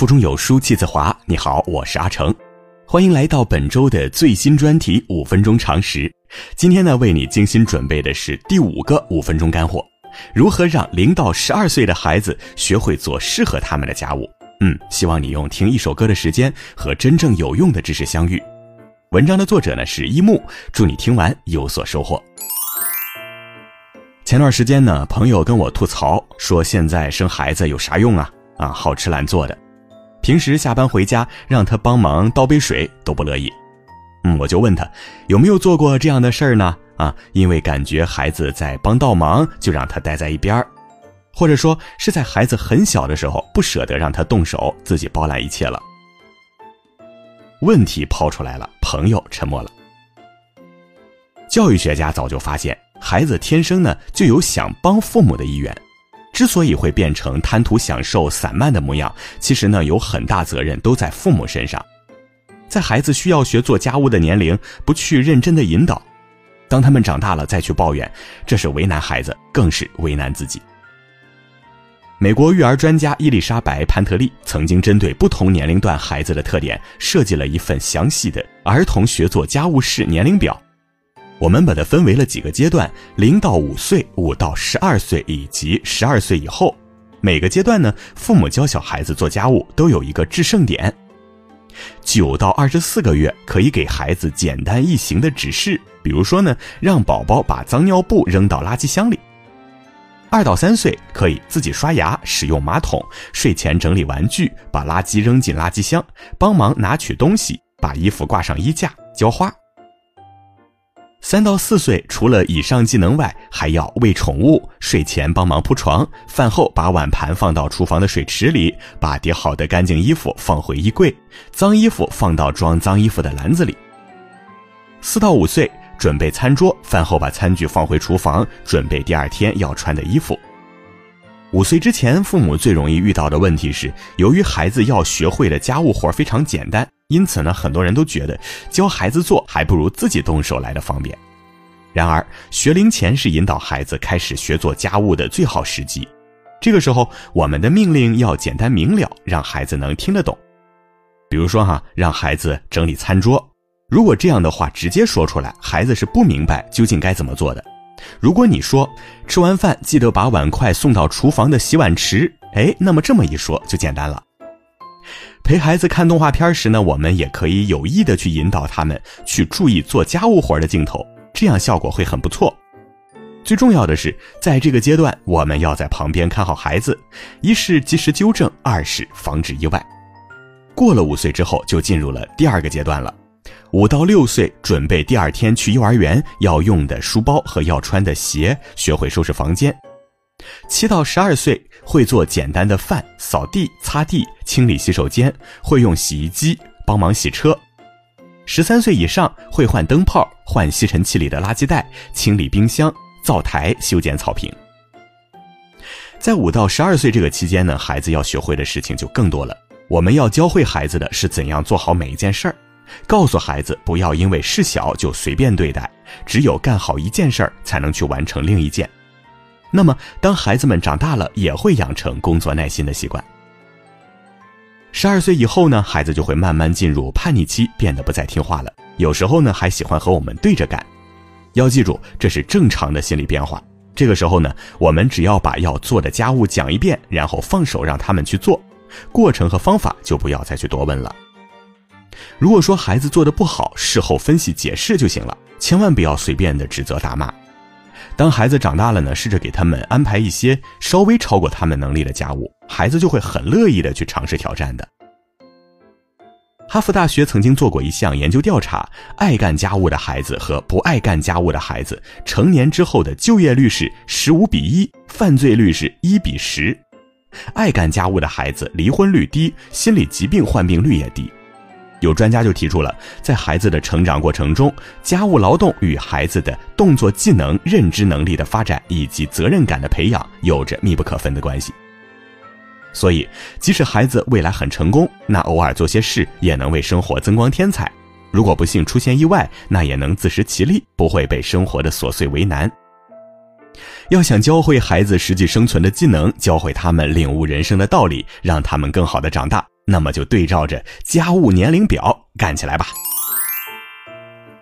腹中有书气自华。你好，我是阿成，欢迎来到本周的最新专题五分钟常识。今天呢，为你精心准备的是第五个五分钟干货：如何让零到十二岁的孩子学会做适合他们的家务。嗯，希望你用听一首歌的时间和真正有用的知识相遇。文章的作者呢是一木，祝你听完有所收获。前段时间呢，朋友跟我吐槽说，现在生孩子有啥用啊？啊，好吃懒做的，平时下班回家让他帮忙倒杯水都不乐意。嗯，我就问他有没有做过这样的事儿呢？啊，因为感觉孩子在帮倒忙，就让他待在一边儿，或者说是在孩子很小的时候不舍得让他动手，自己包揽一切了。问题抛出来了，朋友沉默了。教育学家早就发现，孩子天生呢就有想帮父母的意愿。之所以会变成贪图享受、散漫的模样，其实呢有很大责任都在父母身上。在孩子需要学做家务的年龄，不去认真的引导，当他们长大了再去抱怨，这是为难孩子，更是为难自己。美国育儿专家伊丽莎白·潘特利曾经针对不同年龄段孩子的特点，设计了一份详细的儿童学做家务事年龄表。我们把它分为了几个阶段：零到五岁、五到十二岁以及十二岁以后。每个阶段呢，父母教小孩子做家务都有一个制胜点。九到二十四个月可以给孩子简单易行的指示，比如说呢，让宝宝把脏尿布扔到垃圾箱里。二到三岁可以自己刷牙、使用马桶、睡前整理玩具、把垃圾扔进垃圾箱、帮忙拿取东西、把衣服挂上衣架、浇花。三到四岁，除了以上技能外，还要喂宠物、睡前帮忙铺床、饭后把碗盘放到厨房的水池里、把叠好的干净衣服放回衣柜、脏衣服放到装脏衣服的篮子里。四到五岁，准备餐桌，饭后把餐具放回厨房，准备第二天要穿的衣服。五岁之前，父母最容易遇到的问题是，由于孩子要学会的家务活非常简单。因此呢，很多人都觉得教孩子做还不如自己动手来的方便。然而，学龄前是引导孩子开始学做家务的最好时机。这个时候，我们的命令要简单明了，让孩子能听得懂。比如说哈，让孩子整理餐桌。如果这样的话直接说出来，孩子是不明白究竟该怎么做的。如果你说吃完饭记得把碗筷送到厨房的洗碗池，哎，那么这么一说就简单了。陪孩子看动画片时呢，我们也可以有意的去引导他们去注意做家务活的镜头，这样效果会很不错。最重要的是，在这个阶段，我们要在旁边看好孩子，一是及时纠正，二是防止意外。过了五岁之后，就进入了第二个阶段了。五到六岁，准备第二天去幼儿园要用的书包和要穿的鞋，学会收拾房间。七到十二岁会做简单的饭、扫地、擦地、清理洗手间，会用洗衣机帮忙洗车。十三岁以上会换灯泡、换吸尘器里的垃圾袋、清理冰箱、灶台、修剪草坪。在五到十二岁这个期间呢，孩子要学会的事情就更多了。我们要教会孩子的是怎样做好每一件事儿，告诉孩子不要因为事小就随便对待，只有干好一件事儿，才能去完成另一件。那么，当孩子们长大了，也会养成工作耐心的习惯。十二岁以后呢，孩子就会慢慢进入叛逆期，变得不再听话了。有时候呢，还喜欢和我们对着干。要记住，这是正常的心理变化。这个时候呢，我们只要把要做的家务讲一遍，然后放手让他们去做，过程和方法就不要再去多问了。如果说孩子做的不好，事后分析解释就行了，千万不要随便的指责打骂。当孩子长大了呢，试着给他们安排一些稍微超过他们能力的家务，孩子就会很乐意的去尝试挑战的。哈佛大学曾经做过一项研究调查，爱干家务的孩子和不爱干家务的孩子，成年之后的就业率是十五比一，犯罪率是一比十。爱干家务的孩子离婚率低，心理疾病患病率也低。有专家就提出了，在孩子的成长过程中，家务劳动与孩子的动作技能、认知能力的发展以及责任感的培养有着密不可分的关系。所以，即使孩子未来很成功，那偶尔做些事也能为生活增光添彩。如果不幸出现意外，那也能自食其力，不会被生活的琐碎为难。要想教会孩子实际生存的技能，教会他们领悟人生的道理，让他们更好的长大，那么就对照着家务年龄表干起来吧。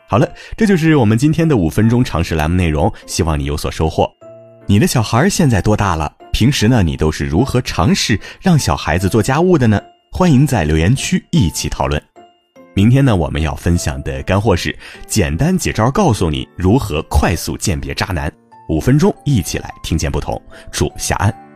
好了，这就是我们今天的五分钟常识栏目内容，希望你有所收获。你的小孩现在多大了？平时呢，你都是如何尝试让小孩子做家务的呢？欢迎在留言区一起讨论。明天呢，我们要分享的干货是简单几招，告诉你如何快速鉴别渣男。五分钟，一起来听见不同。祝夏安。